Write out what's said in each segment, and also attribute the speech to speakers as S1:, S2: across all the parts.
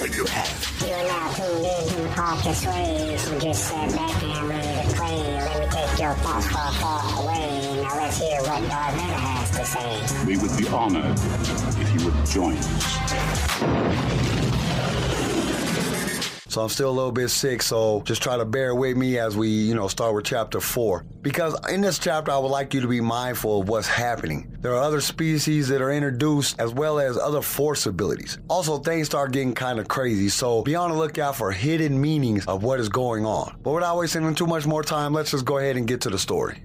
S1: you have.
S2: You are now tuned in to Podcast Waves. We just sat back and ready to play. Let me take your thoughts far, far away. Now let's hear what Darth Vader has to say.
S3: We would be honored if you would join us.
S4: So I'm still a little bit sick, so just try to bear with me as we, you know, start with chapter four. Because in this chapter, I would like you to be mindful of what's happening. There are other species that are introduced as well as other force abilities. Also, things start getting kind of crazy, so be on the lookout for hidden meanings of what is going on. But without wasting too much more time, let's just go ahead and get to the story.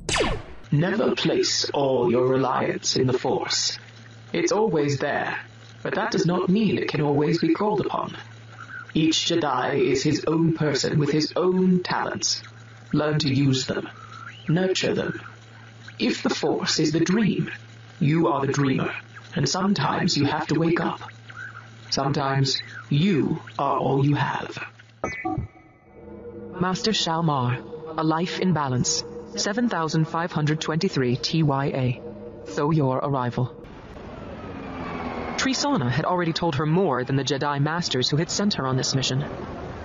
S5: Never place all your reliance in the Force. It's always there, but that does not mean it can always be called upon. Each Jedi is his own person with his own talents. Learn to use them. Nurture them. If the Force is the dream, you are the dreamer, and sometimes you have to wake up. Sometimes you are all you have.
S6: Master Shalmar, A Life in Balance, 7523 TYA. So your arrival. Tre Sana had already told her more than the Jedi Masters who had sent her on this mission.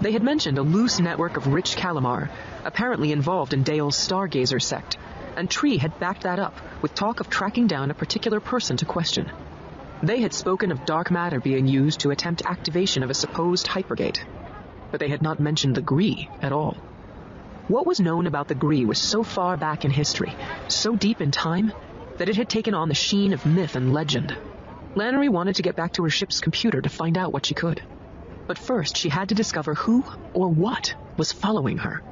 S6: They had mentioned a loose network of rich Kalimahr, apparently involved in Dal's Stargazer sect, and Tree had backed that up with talk of tracking down a particular person to question. They had spoken of dark matter being used to attempt activation of a supposed hypergate, but they had not mentioned the Gree at all. What was known about the Gree was so far back in history, so deep in time, that it had taken on the sheen of myth and legend. Lanoree wanted to get back to her ship's computer to find out what she could. But first, she had to discover who or what was following her.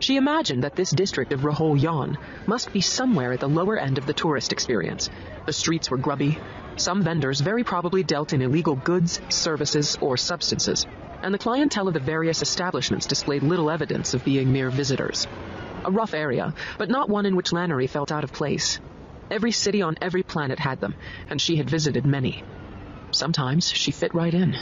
S6: She imagined that this district of Rahol Yan must be somewhere at the lower end of the tourist experience. The streets were grubby. Some vendors very probably dealt in illegal goods, services, or substances, and the clientele of the various establishments displayed little evidence of being mere visitors. A rough area, but not one in which Lanoree felt out of place. Every city on every planet had them, and she had visited many. Sometimes she fit right in.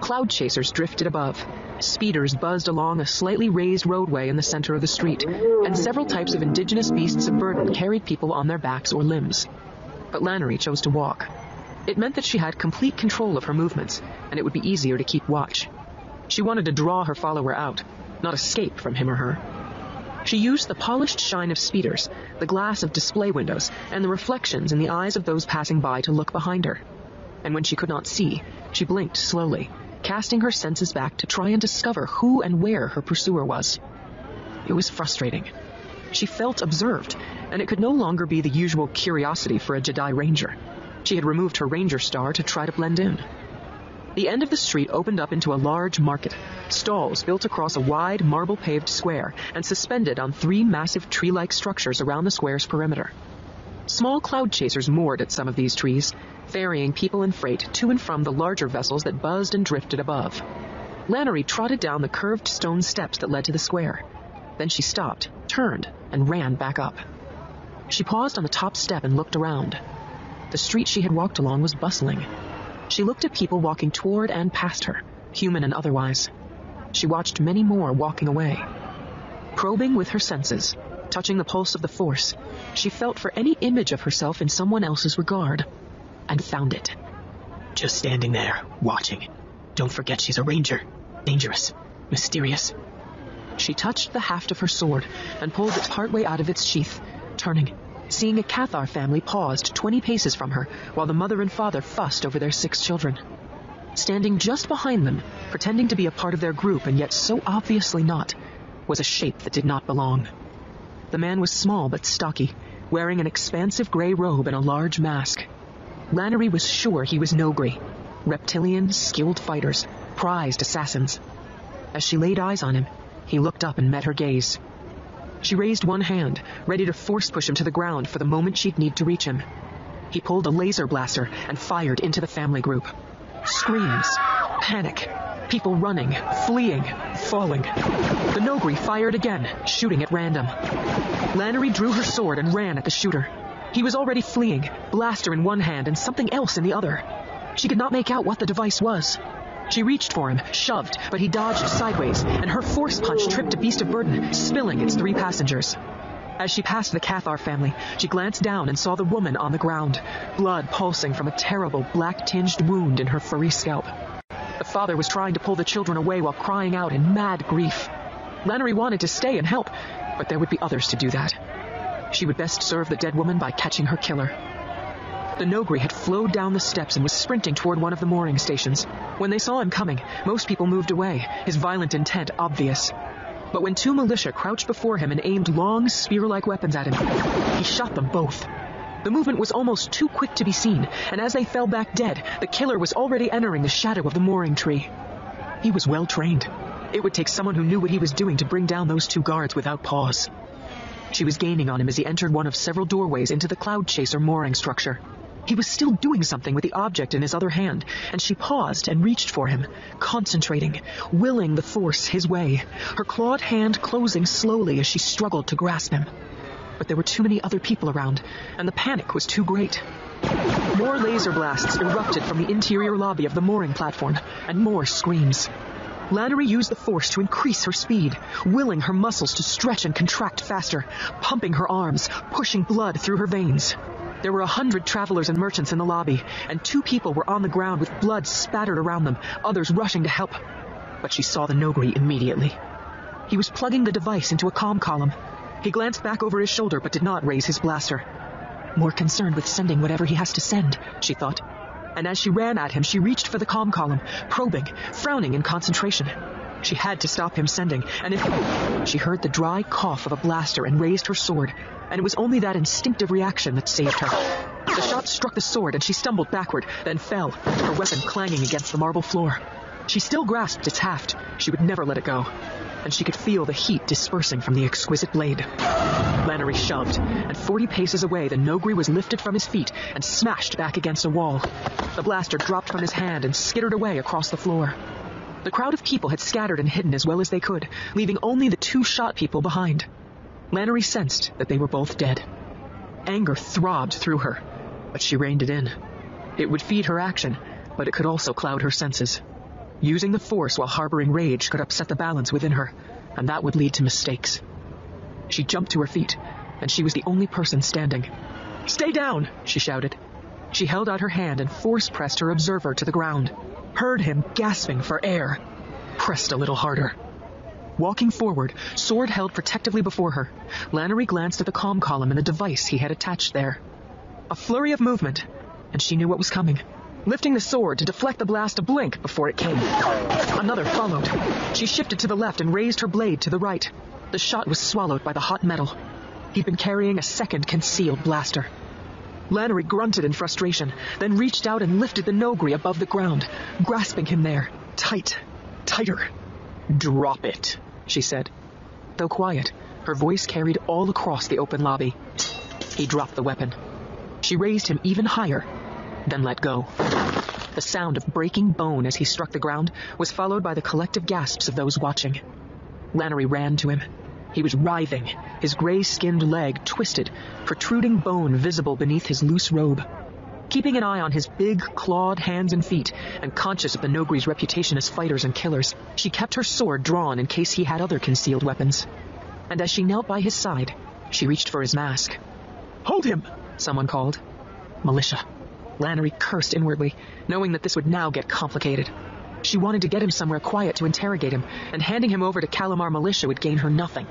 S6: Cloud chasers drifted above. Speeders buzzed along a slightly raised roadway in the center of the street, and several types of indigenous beasts of burden carried people on their backs or limbs. But Lanoree chose to walk. It meant that she had complete control of her movements, and it would be easier to keep watch. She wanted to draw her follower out, not escape from him or her. She used the polished shine of speeders, the glass of display windows, and the reflections in the eyes of those passing by to look behind her. And when she could not see, she blinked slowly, casting her senses back to try and discover who and where her pursuer was. It was frustrating. She felt observed, and it could no longer be the usual curiosity for a Jedi Ranger. She had removed her Ranger star to try to blend in. The end of the street opened up into a large market, stalls built across a wide marble paved square and suspended on three massive tree like structures around the square's perimeter. Small cloud chasers moored at some of these trees, ferrying people and freight to and from the larger vessels that buzzed and drifted above. Lanoree trotted down the curved stone steps that led to the square. Then she stopped, turned, and ran back up. She paused on the top step and looked around. The street she had walked along was bustling. She looked at people walking toward and past her, human and otherwise. She watched many more walking away. Probing with her senses, touching the pulse of the force, she felt for any image of herself in someone else's regard, and found it.
S5: Just standing there, watching. Don't forget she's a ranger. Dangerous. Mysterious.
S6: She touched the haft of her sword and pulled it partway out of its sheath, turning, seeing a Cathar family paused 20 paces from her while the mother and father fussed over their six children. Standing just behind them, pretending to be a part of their group and yet so obviously not, was a shape that did not belong. The man was small but stocky, wearing an expansive gray robe and a large mask. Lanoree was sure he was Noghri, reptilian, skilled fighters, prized assassins. As she laid eyes on him, he looked up and met her gaze. She raised one hand, ready to force push him to the ground for the moment she'd need to reach him. He pulled a laser blaster and fired into the family group. Screams, panic, people running, fleeing, falling. The Noghri fired again, shooting at random. Lanoree drew her sword and ran at the shooter. He was already fleeing, blaster in one hand and something else in the other. She could not make out what the device was. She reached for him, shoved, but he dodged sideways, and her force punch tripped a beast of burden, spilling its three passengers. As she passed the Cathar family, she glanced down and saw the woman on the ground, blood pulsing from a terrible black-tinged wound in her furry scalp. The father was trying to pull the children away while crying out in mad grief. Lanoree wanted to stay and help, but there would be others to do that. She would best serve the dead woman by catching her killer. The Noghri had flowed down the steps and was sprinting toward one of the mooring stations. When they saw him coming, most people moved away, his violent intent obvious. But when two militia crouched before him and aimed long, spear-like weapons at him, he shot them both. The movement was almost too quick to be seen, and as they fell back dead, the killer was already entering the shadow of the mooring tree. He was well trained. It would take someone who knew what he was doing to bring down those two guards without pause. She was gaining on him as he entered one of several doorways into the Cloud Chaser mooring structure. He was still doing something with the object in his other hand, and she paused and reached for him, concentrating, willing the force his way, her clawed hand closing slowly as she struggled to grasp him. But there were too many other people around, and the panic was too great. More laser blasts erupted from the interior lobby of the mooring platform, and more screams. Lanoree used the force to increase her speed, willing her muscles to stretch and contract faster, pumping her arms, pushing blood through her veins. There were a hundred travelers and merchants in the lobby, and two people were on the ground with blood spattered around them, others rushing to help. But she saw the Noghri immediately. He was plugging the device into a comm column. He glanced back over his shoulder but did not raise his blaster. More concerned with sending whatever he has to send, she thought. And as she ran at him, she reached for the comm column, probing, frowning in concentration. She had to stop him sending, and if she heard the dry cough of a blaster and raised her sword, and it was only that instinctive reaction that saved her. The shot struck the sword and she stumbled backward, then fell, her weapon clanging against the marble floor. She still grasped its haft. She would never let it go. And she could feel the heat dispersing from the exquisite blade. Lanoree shoved, and 40 paces away, the Noghri was lifted from his feet and smashed back against a wall. The blaster dropped from his hand and skittered away across the floor. The crowd of people had scattered and hidden as well as they could, leaving only the two shot people behind. Lanoree sensed that they were both dead. Anger throbbed through her, but she reined it in. It would feed her action, but it could also cloud her senses. Using the force while harboring rage could upset the balance within her, and that would lead to mistakes. She jumped to her feet, and she was the only person standing. Stay down, she shouted. She held out her hand and force pressed her observer to the ground, heard him gasping for air, pressed a little harder. Walking forward, sword held protectively before her, Lanoree glanced at the comm column and the device he had attached there. A flurry of movement, and she knew what was coming. Lifting the sword to deflect the blast a blink before it came. Another followed. She shifted to the left and raised her blade to the right. The shot was swallowed by the hot metal. He'd been carrying a second concealed blaster. Lanoree grunted in frustration, then reached out and lifted the Noghri above the ground, grasping him there, tight, tighter. Drop it, she said. Though quiet, her voice carried all across the open lobby. He dropped the weapon. She raised him even higher, then let go. The sound of breaking bone as he struck the ground was followed by the collective gasps of those watching. Lanoree ran to him. He was writhing, his gray-skinned leg twisted, protruding bone visible beneath his loose robe. Keeping an eye on his big, clawed hands and feet, and conscious of the Noghri's reputation as fighters and killers, she kept her sword drawn in case he had other concealed weapons. And as she knelt by his side, she reached for his mask. Hold him! Someone called. Militia. Lanoree cursed inwardly, knowing that this would now get complicated. She wanted to get him somewhere quiet to interrogate him, and handing him over to Kalimahr militia would gain her nothing.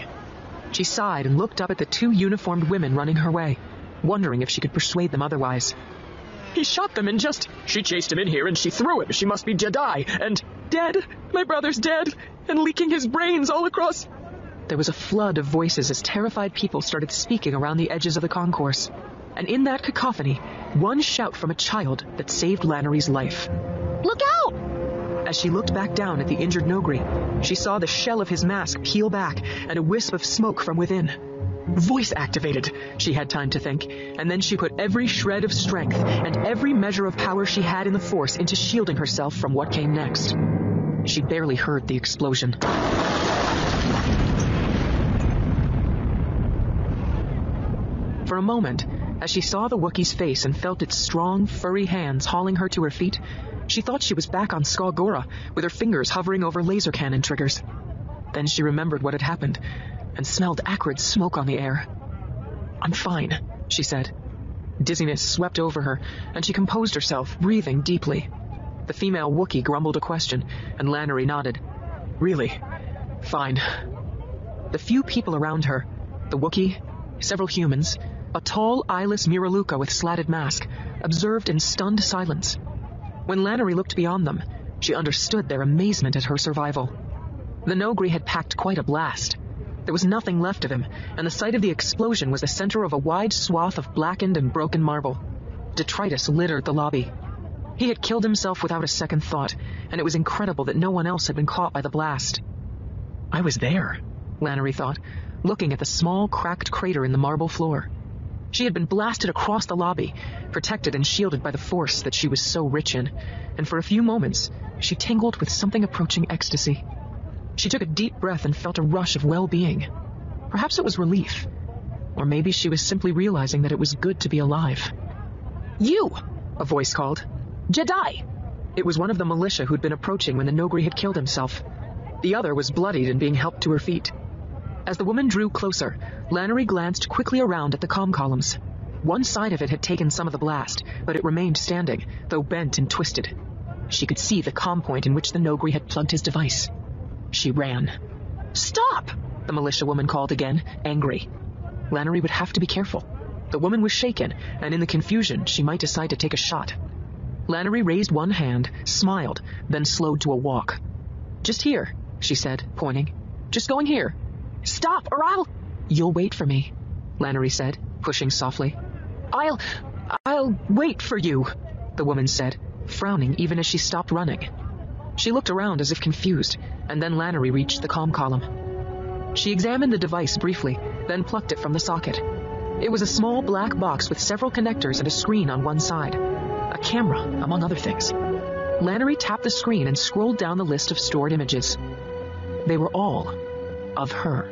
S6: She sighed and looked up at the two uniformed women running her way, wondering if she could persuade them otherwise. He shot them and just. She chased him in here and she threw him. She must be Jedi. And. Dead! My brother's dead! And leaking his brains all across. There was a flood of voices as terrified people started speaking around the edges of the concourse. And in that cacophony, one shout from a child that saved Lanoree's life.
S1: Look out!
S6: As she looked back down at the injured Noghri, she saw the shell of his mask peel back and a wisp of smoke from within. Voice activated, she had time to think, and then she put every shred of strength and every measure of power she had in the Force into shielding herself from what came next. She barely heard the explosion. For a moment, as she saw the Wookiee's face and felt its strong, furry hands hauling her to her feet, she thought she was back on Skaw Gora, with her fingers hovering over laser cannon triggers. Then she remembered what had happened and smelled acrid smoke on the air. I'm fine, she said. Dizziness swept over her, and she composed herself, breathing deeply. The female Wookiee grumbled a question, and Lanoree nodded. Really? Fine. The few people around her, the Wookiee, several humans, a tall, eyeless Miraluka with slatted mask, observed in stunned silence. When Lanoree looked beyond them, she understood their amazement at her survival. The Noghri had packed quite a blast. There was nothing left of him, and the site of the explosion was the center of a wide swath of blackened and broken marble. Detritus littered the lobby. He had killed himself without a second thought, and it was incredible that no one else had been caught by the blast. I was there, Lanoree thought, looking at the small, cracked crater in the marble floor. She had been blasted across the lobby, protected and shielded by the force that she was so rich in, and for a few moments, she tingled with something approaching ecstasy. She took a deep breath and felt a rush of well-being. Perhaps it was relief, or maybe she was simply realizing that it was good to be alive. You! A voice called. Jedi! It was one of the militia who'd been approaching when the Noghri had killed himself. The other was bloodied and being helped to her feet. As the woman drew closer, Lanoree glanced quickly around at the com columns. One side of it had taken some of the blast, but it remained standing, though bent and twisted. She could see the com point in which the Noghri had plugged his device. She ran. Stop! The militia woman called again, angry. Lanoree would have to be careful. The woman was shaken, and in the confusion, she might decide to take a shot. Lanoree raised one hand, smiled, then slowed to a walk. Just here, she said, pointing. Just going here. Stop, or I'll... You'll wait for me, Lanoree said, pushing softly. I'll... I'll wait for you, the woman said, frowning even as she stopped running. She looked around as if confused, and then Lanoree reached the com column. She examined the device briefly, then plucked it from the socket. It was a small black box with several connectors and a screen on one side. A camera, among other things. Lanoree tapped the screen and scrolled down the list of stored images. They were all of her.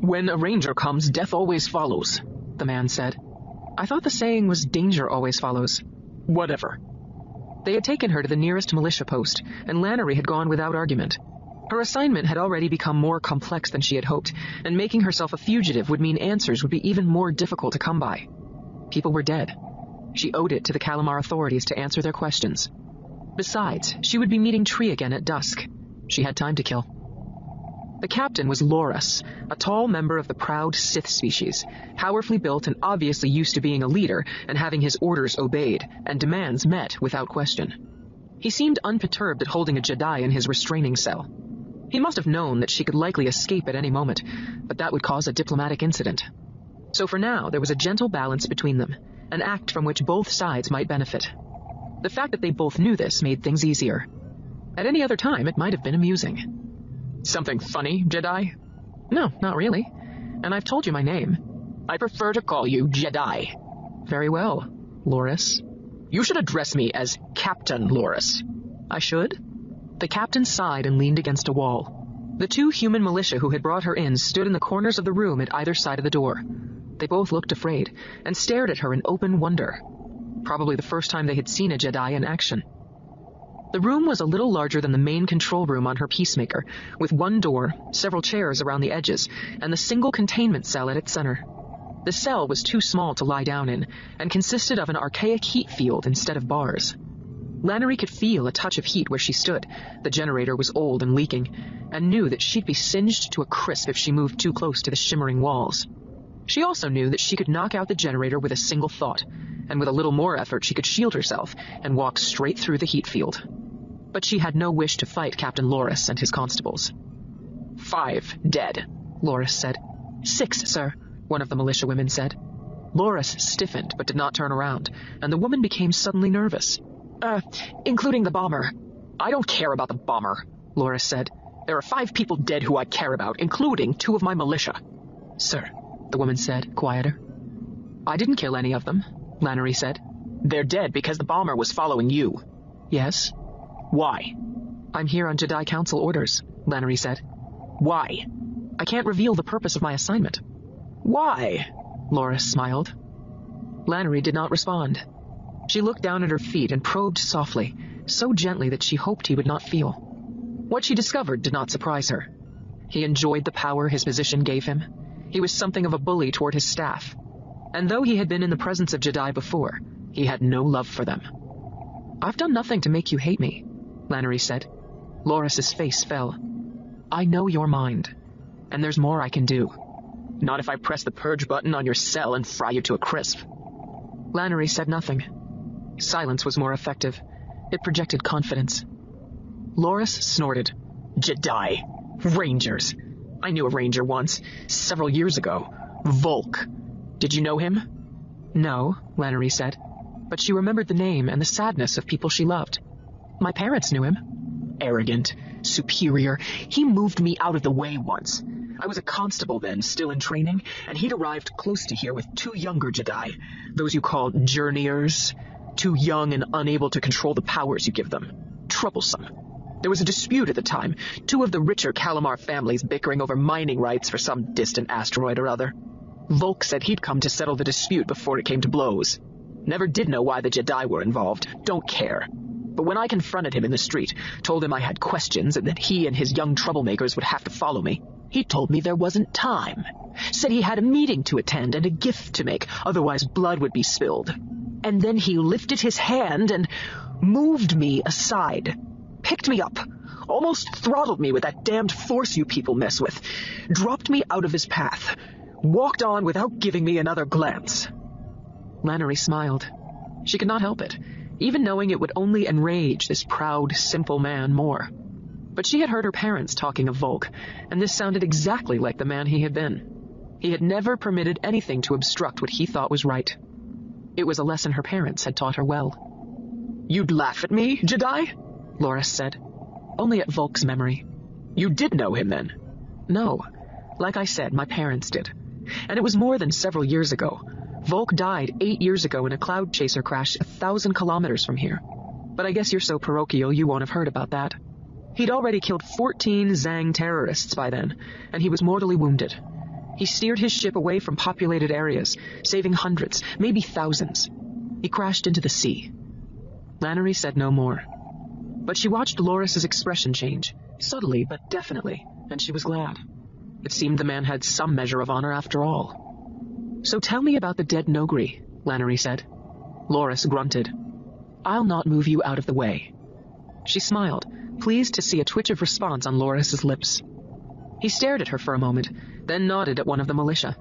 S6: When a ranger comes, death always follows, the man said. I thought the saying was danger always follows. Whatever. They had taken her to the nearest militia post, and Lanoree had gone without argument. Her assignment had already become more complex than she had hoped, and making herself a fugitive would mean answers would be even more difficult to come by. People were dead. She owed it to the Kalimahr authorities to answer their questions. Besides, she would be meeting Tree again at dusk. She had time to kill. The captain was Loras, a tall member of the proud Sith species, powerfully built and obviously used to being a leader and having his orders obeyed, and demands met without question. He seemed unperturbed at holding a Jedi in his restraining cell. He must have known that she could likely escape at any moment, but that would cause a diplomatic incident. So for now, there was a gentle balance between them, an act from which both sides might benefit. The fact that they both knew this made things easier. At any other time, it might have been amusing. Something funny, Jedi? No, not really. And I've told you my name. I prefer to call you Jedi. Very well, Loris. You should address me as Captain Loris. I should? The captain sighed and leaned against a wall. The two human militia who had brought her in stood in the corners of the room at either side of the door. They both looked afraid and stared at her in open wonder. Probably the first time they had seen a Jedi in action. The room was a little larger than the main control room on her peacemaker, with one door, several chairs around the edges, and the single containment cell at its center. The cell was too small to lie down in, and consisted of an archaic heat field instead of bars. Lanoree could feel a touch of heat where she stood. The generator was old and leaking, and knew that she'd be singed to a crisp if she moved too close to the shimmering walls. She also knew that she could knock out the generator with a single thought, and with a little more effort she could shield herself and walk straight through the heat field. But she had no wish to fight Captain Loris and his constables. Five dead, Loris said. Six, sir, one of the militia women said. Loris stiffened but did not turn around, and the woman became suddenly nervous. Uh, including the bomber. I don't care about the bomber, Loris said. There are five people dead who I care about, including two of my militia. Sir, the woman said, quieter. I didn't kill any of them, Lanoree said. They're dead because the bomber was following you. Yes?
S5: Why?
S6: I'm here on Jedi Council orders, Lanoree said.
S5: Why?
S6: I can't reveal the purpose of my assignment.
S5: Why?
S6: Loris smiled. Lanoree did not respond. She looked down at her feet and probed softly, so gently that she hoped he would not feel. What she discovered did not surprise her. He enjoyed the power his position gave him. He was something of a bully toward his staff. And though he had been in the presence of Jedi before, he had no love for them. I've done nothing to make you hate me, Lanoree said. Loris's face fell. I know your mind, and there's more I can do.
S5: Not if I press the purge button on your cell and fry you to a crisp.
S6: Lanoree said nothing. Silence was more effective. It projected confidence. Loris snorted.
S5: Jedi. Rangers. I knew a ranger once, several years ago. Volk. Did you know him?
S6: No, Lanoree said, but she remembered the name and the sadness of people she loved. My parents knew him.
S5: Arrogant, superior. He moved me out of the way once. I was a constable then, still in training, and he'd arrived close to here with two younger Jedi, those you call journeyers. Too young and unable to control the powers you give them. Troublesome. There was a dispute at the time, two of the richer Kalimahr families bickering over mining rights for some distant asteroid or other. Volk said he'd come to settle the dispute before it came to blows. Never did know why the Jedi were involved, don't care. But when I confronted him in the street, told him I had questions and that he and his young troublemakers would have to follow me, he told me there wasn't time. Said he had a meeting to attend and a gift to make, otherwise blood would be spilled. And then he lifted his hand and moved me aside. Picked me up. Almost throttled me with that damned force you people mess with. Dropped me out of his path. Walked on without giving me another glance.
S6: Lanoree smiled. She could not help it, even knowing it would only enrage this proud, simple man more. But she had heard her parents talking of Volk, and this sounded exactly like the man he had been. He had never permitted anything to obstruct what he thought was right. It was a lesson her parents had taught her well.
S5: You'd laugh at me, Jedi?
S6: Loris said. Only at Volk's memory.
S5: You did know him then?
S6: No. Like I said, my parents did. And it was more than several years ago. Volk died eight years ago in a cloud chaser crash a thousand kilometers from here. But I guess you're so parochial you won't have heard about that. He'd already killed 14 Zang terrorists by then, and he was mortally wounded. He steered his ship away from populated areas, saving hundreds, maybe thousands. He crashed into the sea. Lanoree said no more. But she watched Loris's expression change, subtly but definitely, and she was glad. It seemed the man had some measure of honor after all. So tell me about the dead Noghri, Lanoree said. Loris grunted. I'll not move you out of the way. She smiled, pleased to see a twitch of response on Loris's lips. He stared at her for a moment, then nodded at one of the militia.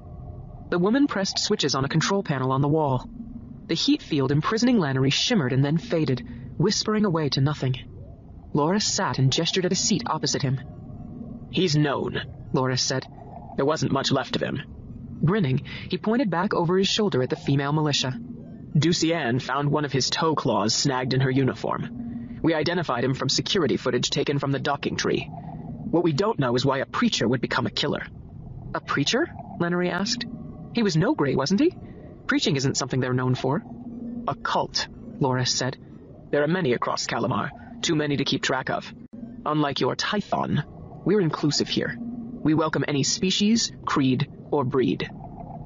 S6: The woman pressed switches on a control panel on the wall. The heat field imprisoning Lanoree shimmered and then faded, whispering away to nothing. Loris sat and gestured at a seat opposite him.
S5: He's known, Loris said. There wasn't much left of him.
S6: Grinning, he pointed back over his shoulder at the female militia.
S5: Ducian found one of his toe claws snagged in her uniform. We identified him from security footage taken from the docking tree. What we don't know is why a preacher would become a killer.
S6: A preacher? Lanoree asked. He was Noghri, wasn't he? Preaching isn't something they're known for.
S5: A cult, Loris said. There are many across Kalimahr, too many to keep track of. Unlike your Tython, we're inclusive here. We welcome any species, creed, or breed.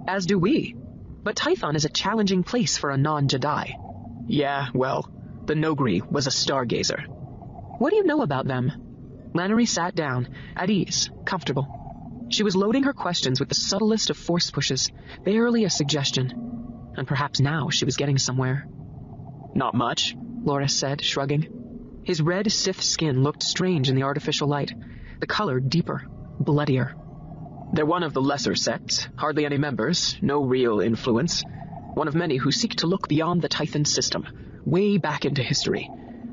S6: As do we. But Tython is a challenging place for a non-Jedi.
S5: Yeah, well, the Noghri was a stargazer.
S6: What do you know about them? Lanoree sat down, at ease, comfortable. She was loading her questions with the subtlest of force pushes, barely a suggestion. And perhaps now she was getting somewhere.
S5: Not much,
S6: Loris said, shrugging. His red Sith skin looked strange in the artificial light, the color deeper, bloodier.
S5: They're one of the lesser sects, hardly any members, no real influence. One of many who seek to look beyond the Tython system, way back into history.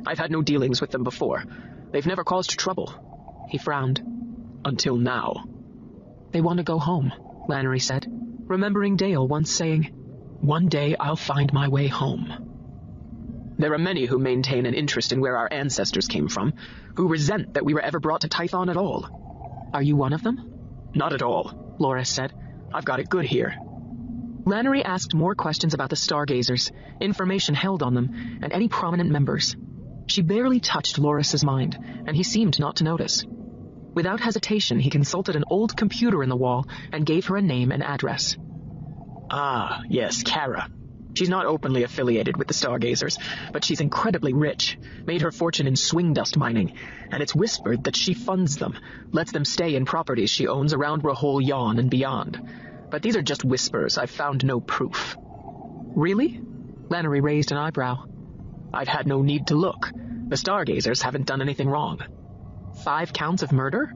S5: I've had no dealings with them before. They've never caused trouble.
S6: He frowned.
S5: Until now.
S6: They want to go home, Lanoree said, remembering Dal once saying, One day I'll find my way home.
S5: There are many who maintain an interest in where our ancestors came from, who resent that we were ever brought to Tython at all.
S6: Are you one of them?
S5: Not at all, Loris said. I've got it good here.
S6: Lanoree asked more questions about the Stargazers, information held on them, and any prominent members. She barely touched Loris's mind, and he seemed not to notice. Without hesitation, he consulted an old computer in the wall and gave her a name and address.
S5: Ah, yes, Kara. She's not openly affiliated with the Stargazers, but she's incredibly rich, made her fortune in swing dust mining, and it's whispered that she funds them, lets them stay in properties she owns around Rahol Yan and beyond. But these are just whispers, I've found no proof.
S6: Really? Lanoree raised an eyebrow.
S5: I've had no need to look. The Stargazers haven't done anything wrong.
S6: Five counts of murder?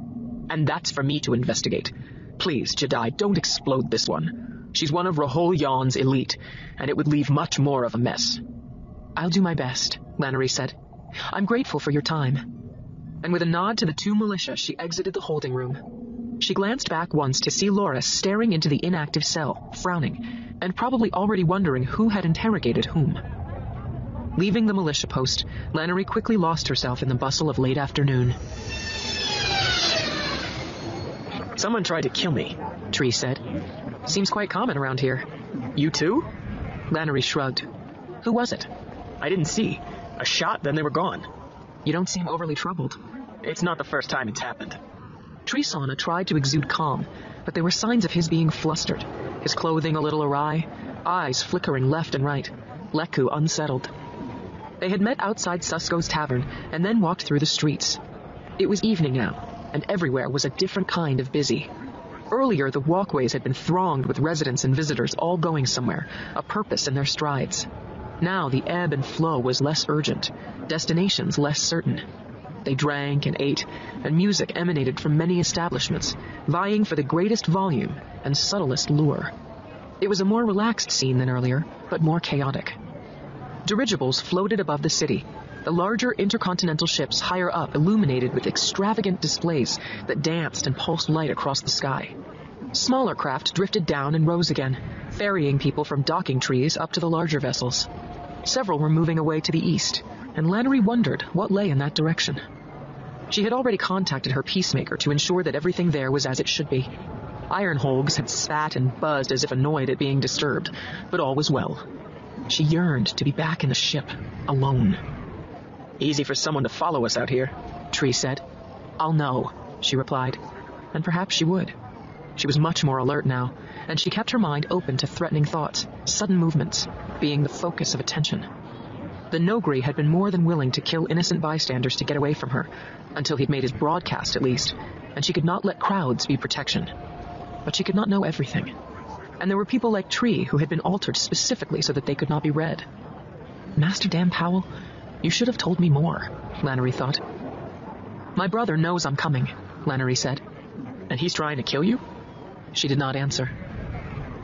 S5: And that's for me to investigate. Please, Jedi, don't explode this one. She's one of Rahol Yan's elite, and it would leave much more of a mess.
S6: I'll do my best, Lanoree said. I'm grateful for your time. And with a nod to the two militia, she exited the holding room. She glanced back once to see Loris staring into the inactive cell, frowning, and probably already wondering who had interrogated whom. Leaving the militia post, Lanoree quickly lost herself in the bustle of late afternoon.
S5: Someone tried to kill me,
S6: Tree said. Seems quite common around here.
S5: You too?
S6: Lanoree shrugged. Who was it?
S5: I didn't see. A shot, then they were gone.
S6: You don't seem overly troubled.
S5: It's not the first time it's happened.
S6: Tre Sana tried to exude calm, but there were signs of his being flustered, his clothing a little awry, eyes flickering left and right, lekku unsettled. They had met outside Susko's tavern and then walked through the streets. It was evening now, and everywhere was a different kind of busy. Earlier, the walkways had been thronged with residents and visitors all going somewhere, a purpose in their strides. Now the ebb and flow was less urgent, destinations less certain. They drank and ate, and music emanated from many establishments, vying for the greatest volume and subtlest lure. It was a more relaxed scene than earlier, but more chaotic. Dirigibles floated above the city, the larger intercontinental ships higher up illuminated with extravagant displays that danced and pulsed light across the sky. Smaller craft drifted down and rose again, ferrying people from docking trees up to the larger vessels. Several were moving away to the east, and Lanoree wondered what lay in that direction. She had already contacted her peacemaker to ensure that everything there was as it should be. Iron Holgs had spat and buzzed as if annoyed at being disturbed, but all was well. She yearned to be back in the ship, alone.
S5: Easy for someone to follow us out here,
S6: Tree said. I'll know, she replied. And perhaps she would. She was much more alert now, and she kept her mind open to threatening thoughts, sudden movements, being the focus of attention. The Noghri had been more than willing to kill innocent bystanders to get away from her, until he'd made his broadcast at least, and she could not let crowds be protection. But she could not know everything. And there were people like Tree who had been altered specifically so that they could not be read. Master Dam-Powl, you should have told me more, Lanoree thought. My brother knows I'm coming, Lanoree said.
S5: And he's trying to kill you?
S6: She did not answer.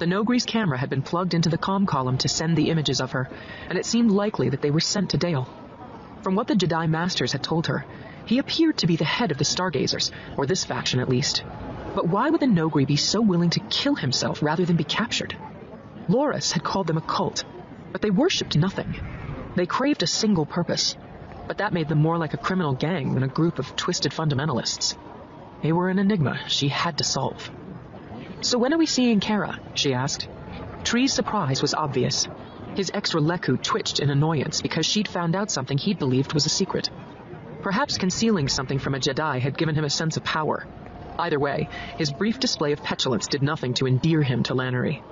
S6: The Noghri's camera had been plugged into the com column to send the images of her, and it seemed likely that they were sent to Dal. From what the Jedi Masters had told her, he appeared to be the head of the Stargazers, or this faction at least. But why would the Noghri be so willing to kill himself rather than be captured? Loris had called them a cult, but they worshipped nothing. They craved a single purpose, but that made them more like a criminal gang than a group of twisted fundamentalists. They were an enigma she had to solve. So when are we seeing Kara? she asked. Tree's surprise was obvious. His extra lekku twitched in annoyance because she'd found out something he'd believed was a secret. Perhaps concealing something from a Jedi had given him a sense of power. Either way, his brief display of petulance did nothing to endear him to Lanoree.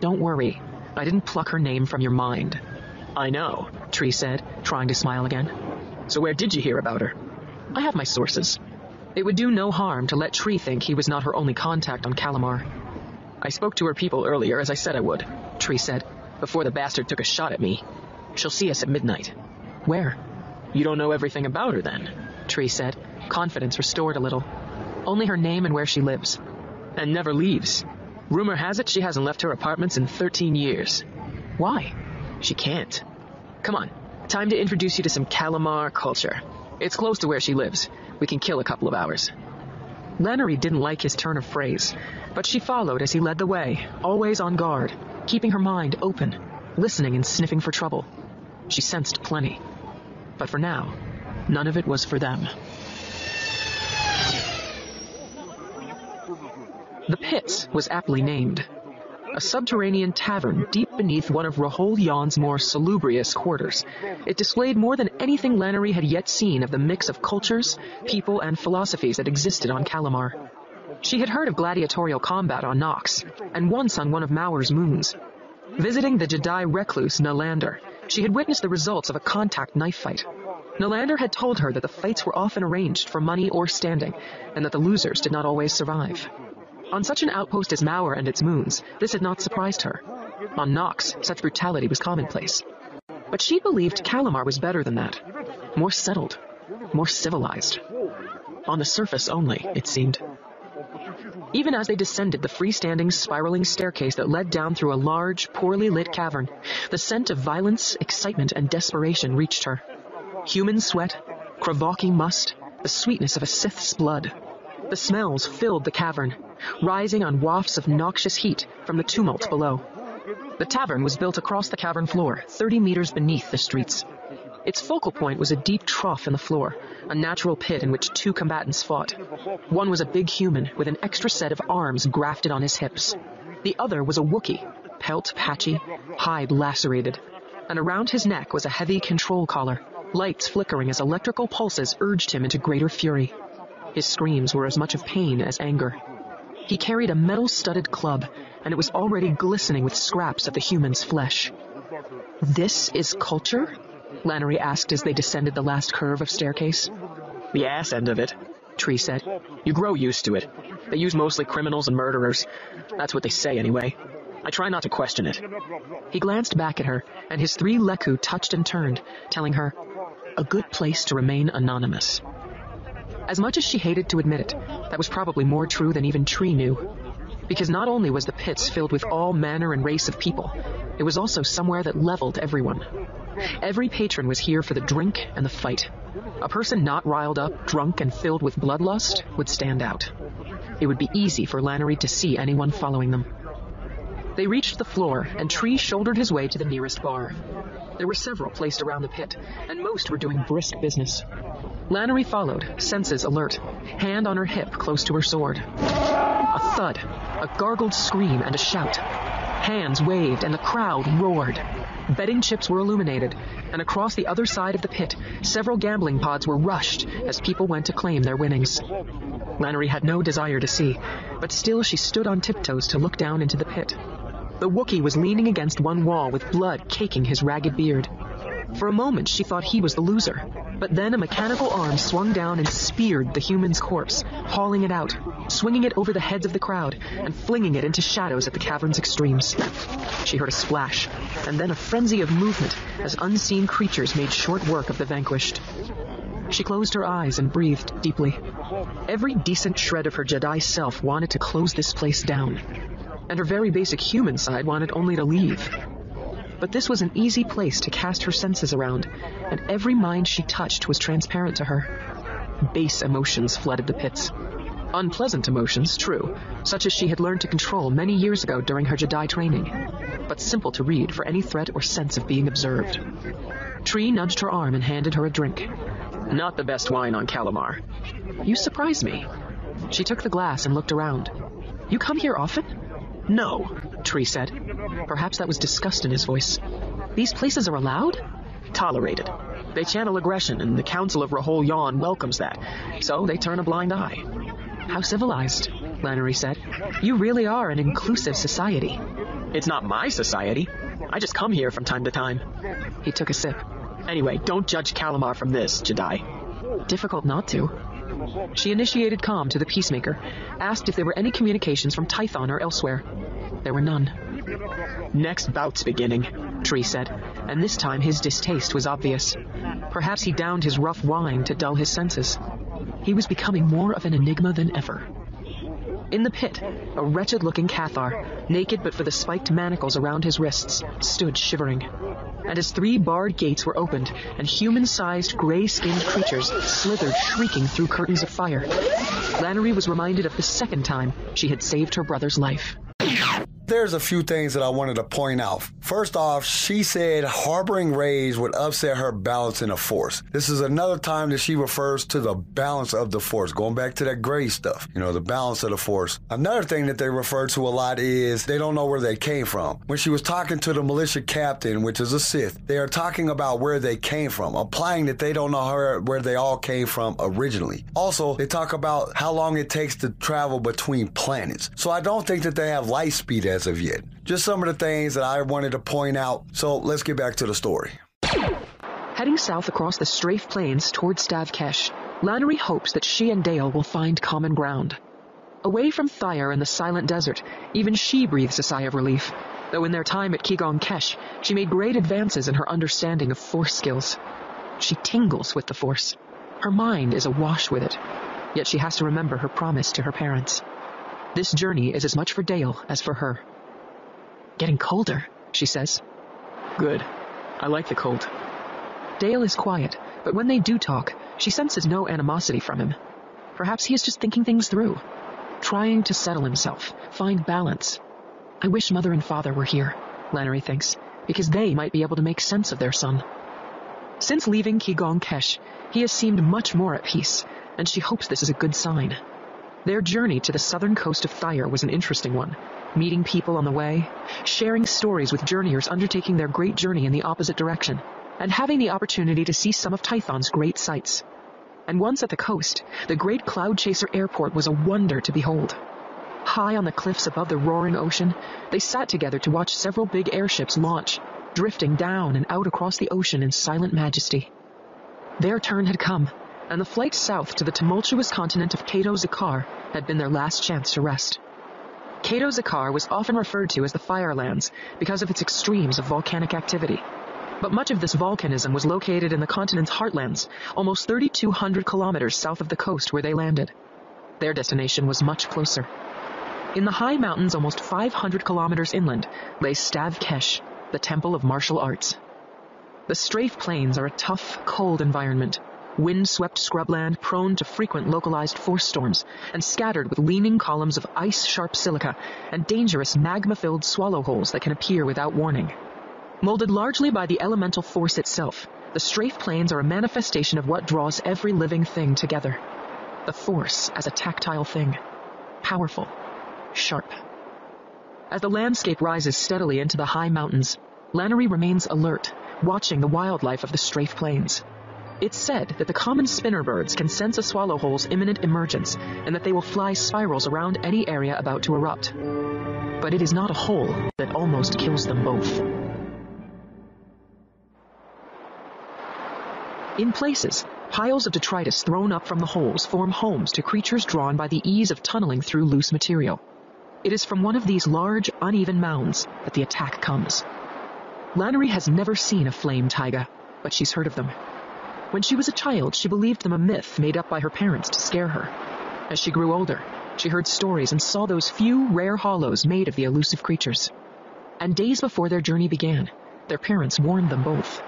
S6: Don't worry, I didn't pluck her name from your mind.
S5: I know,
S6: Tree said, trying to smile again.
S5: So where did you hear about her?
S6: I have my sources. It would do no harm to let Tree think he was not her only contact on Kalimahr.
S5: I spoke to her people earlier, as I said I would, Tree said, before the bastard took a shot at me. She'll see us at midnight.
S6: Where?
S5: You don't know everything about her then,
S6: Tree said, confidence restored a little. Only her name and where she lives.
S5: And never leaves. Rumor has it she hasn't left her apartments in 13 years.
S6: Why?
S5: She can't. Come on, time to introduce you to some Kalimahr culture. It's close to where she lives. We can kill a couple of hours.
S6: Lanoree didn't like his turn of phrase, but she followed as he led the way, always on guard, keeping her mind open, listening and sniffing for trouble. She sensed plenty. But for now, none of it was for them. The Pits was aptly named. a subterranean tavern deep beneath one of Rahul Yan's more salubrious quarters. It displayed more than anything Lanoree had yet seen of the mix of cultures, people, and philosophies that existed on Kalimahr. She had heard of gladiatorial combat on Nox, and once on one of Maur's moons. Visiting the Jedi recluse Nalander, she had witnessed the results of a contact knife fight. Nalander had told her that the fights were often arranged for money or standing, and that the losers did not always survive. On such an outpost as Maur and its moons, this had not surprised her. On Nox, such brutality was commonplace. But she believed Kalimahr was better than that. More settled. More civilized. On the surface only, it seemed. Even as they descended the freestanding, spiraling staircase that led down through a large, poorly lit cavern, the scent of violence, excitement, and desperation reached her. Human sweat, Kravaki must, the sweetness of a Sith's blood. The smells filled the cavern, rising on wafts of noxious heat from the tumult below. The tavern was built across the cavern floor, 30 meters beneath the streets. Its focal point was a deep trough in the floor, a natural pit in which two combatants fought. One was a big human with an extra set of arms grafted on his hips. The other was a Wookiee, pelt patchy, hide lacerated. And around his neck was a heavy control collar, lights flickering as electrical pulses urged him into greater fury. His screams were as much of pain as anger. He carried a metal-studded club, and it was already glistening with scraps of the human's flesh. This is culture? Lanoree asked as they descended the last curve of staircase.
S5: The ass end of it,
S6: Tree said.
S5: You grow used to it. They use mostly criminals and murderers. That's what they say anyway. I try not to question it.
S6: He glanced back at her, and his three lekku touched and turned, telling her, a good place to remain anonymous. As much as she hated to admit it, that was probably more true than even Tree knew. Because not only was the pits filled with all manner and race of people, it was also somewhere that leveled everyone. Every patron was here for the drink and the fight. A person not riled up, drunk, and filled with bloodlust would stand out. It would be easy for Lanoree to see anyone following them. They reached the floor, and Tree shouldered his way to the nearest bar. There were several placed around the pit, and most were doing brisk business. Lanoree followed, senses alert, hand on her hip close to her sword. A thud, a gargled scream, and a shout. Hands waved, and the crowd roared. Betting chips were illuminated, and across the other side of the pit, several gambling pods were rushed as people went to claim their winnings. Lanoree had no desire to see, but still she stood on tiptoes to look down into the pit. The Wookiee was leaning against one wall with blood caking his ragged beard. For a moment she thought he was the loser, but then a mechanical arm swung down and speared the human's corpse, hauling it out, swinging it over the heads of the crowd, and flinging it into shadows at the cavern's extremes. She heard a splash, and then a frenzy of movement as unseen creatures made short work of the vanquished. She closed her eyes and breathed deeply. Every decent shred of her Jedi self wanted to close this place down and her very basic human side wanted only to leave. But this was an easy place to cast her senses around, and every mind she touched was transparent to her. Base emotions flooded the pits. Unpleasant emotions, true, such as she had learned to control many years ago during her Jedi training, but simple to read for any threat or sense of being observed. Tree nudged her arm and handed her a drink.
S5: Not the best wine on Kalimahr.
S6: You surprise me. She took the glass and looked around. You come here often?
S5: No,
S6: Tree said. Perhaps that was disgust in his voice. These places are allowed?
S5: Tolerated. They channel aggression, and the Council of Rahul Yan welcomes that, so they turn a blind eye.
S6: How civilized, Lanoree said. You really are an inclusive society.
S5: It's not my society. I just come here from time to time.
S6: He took a sip.
S5: Anyway, don't judge Kalimahr from this, Jedi.
S6: Difficult not to. She initiated comm to the Peacemaker, asked if there were any communications from Tython or elsewhere. There were none.
S5: Next bout's beginning,
S6: Tree said, and this time his distaste was obvious. Perhaps he downed his rough wine to dull his senses. He was becoming more of an enigma than ever. In the pit, a wretched looking Cathar, naked but for the spiked manacles around his wrists, stood shivering. And as three barred gates were opened and human sized gray skinned creatures slithered shrieking through curtains of fire, Lanoree was reminded of the second time she had saved her brother's life.
S4: There's a few things that I wanted to point out. First off, she said harboring rage would upset her balance in the force. This is another time that she refers to the balance of the force, going back to that gray stuff, you know, the balance of the force. Another thing that they refer to a lot is they don't know where they came from. When she was talking to the militia captain, which is a Sith, they are talking about where they came from, implying that they don't know where, where they all came from originally. Also, they talk about how long it takes to travel between planets. So I don't think that they have light speed as of yet. Just some of the things that I wanted to point out. So let's get back to the story.
S6: Heading south across the strafe plains toward Stavkesh, Lanoree hopes that she and Dal will find common ground. Away from Thyre and the silent desert, even she breathes a sigh of relief, though in their time at Kigong Kesh, she made great advances in her understanding of force skills. She tingles with the force. Her mind is awash with it, yet she has to remember her promise to her parents. This journey is as much for Dal as for her. Getting colder, she says. Good. I like the cold. Dal is quiet, but when they do talk, she senses no animosity from him. Perhaps he is just thinking things through, trying to settle himself, find balance. I wish mother and father were here, Lanoree thinks, because they might be able to make sense of their son. Since leaving Kigong Kesh, he has seemed much more at peace, and she hopes this is a good sign. Their journey to the southern coast of Thyre was an interesting one, meeting people on the way, sharing stories with journeyers undertaking their great journey in the opposite direction, and having the opportunity to see some of Tython's great sights. And once at the coast, the great Cloud Chaser airport was a wonder to behold. High on the cliffs above the roaring ocean, they sat together to watch several big airships launch, drifting down and out across the ocean in silent majesty. Their turn had come, and the flight south to the tumultuous continent of Cato Zakar had been their last chance to rest. Cato Zakar was often referred to as the Firelands because of its extremes of volcanic activity. But much of this volcanism was located in the continent's heartlands, almost 3,200 kilometers south of the coast where they landed. Their destination was much closer. In the high mountains almost 500 kilometers inland lay Stav Kesh, the Temple of Martial Arts. The strafe plains are a tough, cold environment, wind-swept scrubland prone to frequent localized force storms and scattered with leaning columns of ice-sharp silica and dangerous magma-filled swallow holes that can appear without warning. Molded largely by the elemental force itself, the strafe plains are a manifestation of what draws every living thing together. The force as a tactile thing. Powerful. Sharp. As the landscape rises steadily into the high mountains, Lanoree remains alert, watching the wildlife of the strafe plains. It's said that the common spinner birds can sense a swallowhole's imminent emergence and that they will fly spirals around any area about to erupt. But it is not a hole that almost kills them both. In places, piles of detritus thrown up from the holes form homes to creatures drawn by the ease of tunneling through loose material. It is from one of these large, uneven mounds that the attack comes. Lanoree has never seen a flame tiger, but she's heard of them. When she was a child, she believed them a myth made up by her parents to scare her. As she grew older, she heard stories and saw those few rare hollows made of the elusive creatures. And days before their journey began, their parents warned them both.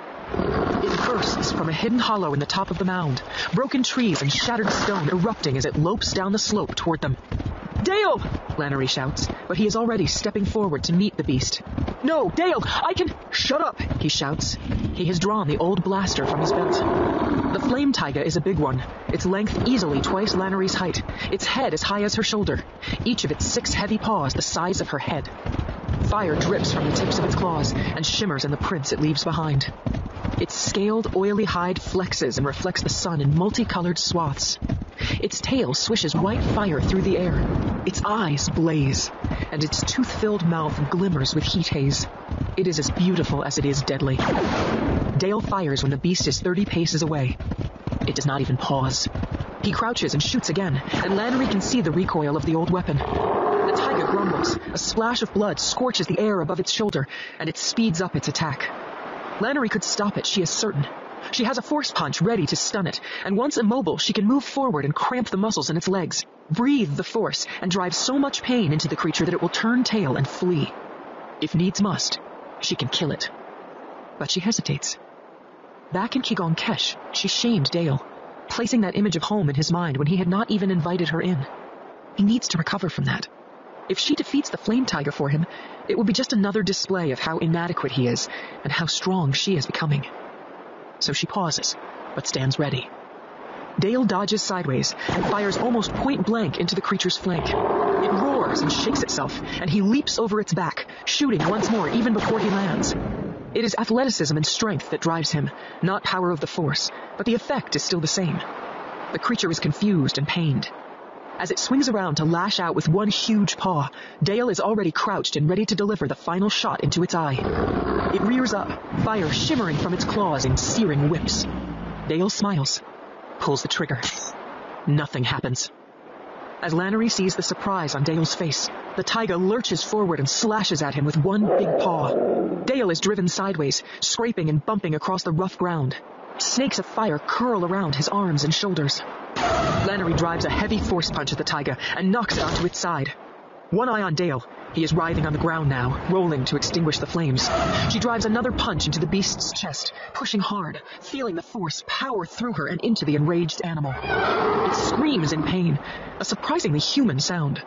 S6: It bursts from a hidden hollow in the top of the mound, broken trees and shattered stone erupting as it lopes down the slope toward them. Dal! Lanoree shouts, but he is already stepping forward to meet the beast. No, Dal, I can. Shut up, he shouts. He has drawn the old blaster from his belt. The flame tiger is a big one, its length easily twice Lanoree's height, its head as high as her shoulder, each of its six heavy paws the size of her head. Fire drips from the tips of its claws and shimmers in the prints it leaves behind. Its scaled, oily hide flexes and reflects the sun in multicolored swaths. Its tail swishes white fire through the air. Its eyes blaze, and its tooth-filled mouth glimmers with heat haze. It is as beautiful as it is deadly. Dal fires when the beast is 30 paces away. It does not even pause. He crouches and shoots again, and Lanoree can see the recoil of the old weapon. The tiger grumbles. A splash of blood scorches the air above its shoulder, and it speeds up its attack. Lanoree could stop it, she is certain. She has a force punch ready to stun it, and once immobile, she can move forward and cramp the muscles in its legs, breathe the force, and drive so much pain into the creature that it will turn tail and flee. If needs must, she can kill it. But she hesitates. Back in Kigong Kesh, she shamed Dal, placing that image of home in his mind when he had not even invited her in. He needs to recover from that. If she defeats the flame tiger for him, it will be just another display of how inadequate he is and how strong she is becoming. So she pauses, but stands ready. Dal dodges sideways and fires almost point blank into the creature's flank. It roars and shakes itself, and he leaps over its back, shooting once more even before he lands. It is athleticism and strength that drives him, not power of the force, but the effect is still the same. The creature is confused and pained. As it swings around to lash out with one huge paw, Dal is already crouched and ready to deliver the final shot into its eye. It rears up, fire shimmering from its claws in searing whips. Dal smiles, pulls the trigger. Nothing happens. As Lanoree sees the surprise on Dal's face, the tiger lurches forward and slashes at him with one big paw. Dal is driven sideways, scraping and bumping across the rough ground. Snakes of fire curl around his arms and shoulders. Lanoree drives a heavy force punch at the tiger and knocks it onto its side. One eye on Dal. He is writhing on the ground now, rolling to extinguish the flames. She drives another punch into the beast's chest, pushing hard, feeling the force power through her and into the enraged animal. It screams in pain, a surprisingly human sound.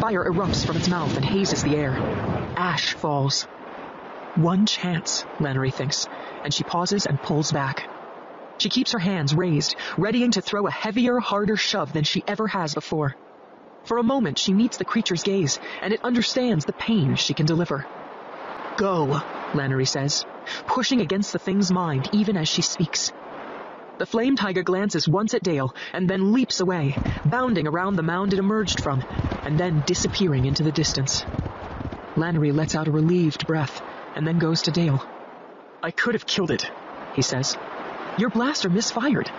S6: Fire erupts from its mouth and hazes the air. Ash falls. One chance, Lanoree thinks, and she pauses and pulls back. She keeps her hands raised, readying to throw a heavier, harder shove than she ever has before. For a moment, she meets the creature's gaze, and it understands the pain she can deliver. Go, Lanoree says, pushing against the thing's mind even as she speaks. The flame tiger glances once at Dal and then leaps away, bounding around the mound it emerged from, and then disappearing into the distance. Lanoree lets out a relieved breath and then goes to Dal. I could have killed it, he says. Your blaster misfired.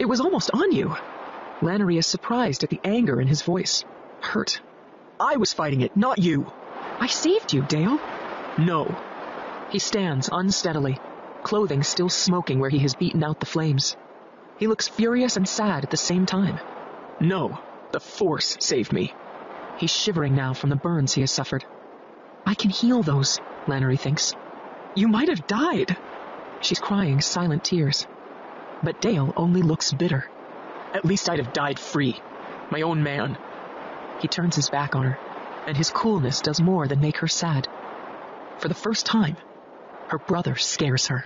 S6: It was almost on you. Lanoree is surprised at the anger in his voice. Hurt. I was fighting it, not you. I saved you, Dal. No. He stands unsteadily, clothing still smoking where he has beaten out the flames. He looks furious and sad at the same time. No, the Force saved me. He's shivering now from the burns he has suffered. I can heal those, Lannery thinks. You might have died. She's crying silent tears. But Dal only looks bitter. At least I'd have died free. My own man. He turns his back on her, and his coolness does more than make her sad. For the first time, her brother scares her.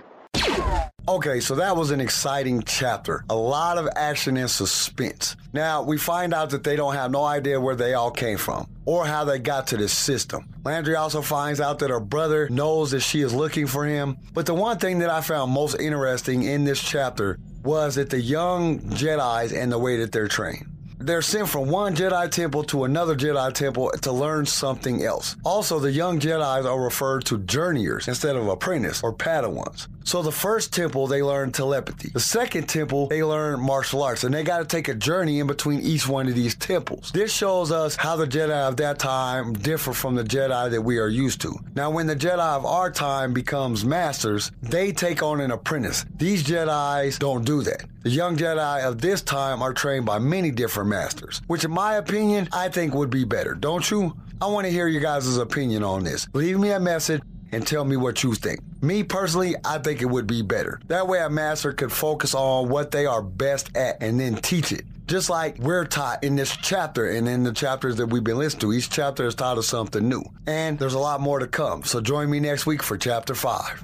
S4: Okay, so that was an exciting chapter. A lot of action and suspense. Now, we find out that they don't have no idea where they all came from or how they got to this system. Lanoree also finds out that her brother knows that she is looking for him. But the one thing that I found most interesting in this chapter was that the young Jedi's and the way that they're trained. They're sent from one Jedi temple to another Jedi temple to learn something else. Also, the young Jedi's are referred to journeyers instead of apprentice or padawans. So the first temple, they learn telepathy. The second temple, they learn martial arts, and they got to take a journey in between each one of these temples. This shows us how the Jedi of that time differ from the Jedi that we are used to. Now, when the Jedi of our time becomes masters, they take on an apprentice. These Jedi's don't do that. The young Jedi of this time are trained by many different masters, which in my opinion, I think would be better, don't you? I want to hear you guys' opinion on this. Leave me a message and tell me what you think. Me personally, I think it would be better. That way a master could focus on what they are best at and then teach it. Just like we're taught in this chapter and in the chapters that we've been listening to, each chapter is taught us something new. And there's a lot more to come. So join me next week for chapter 5.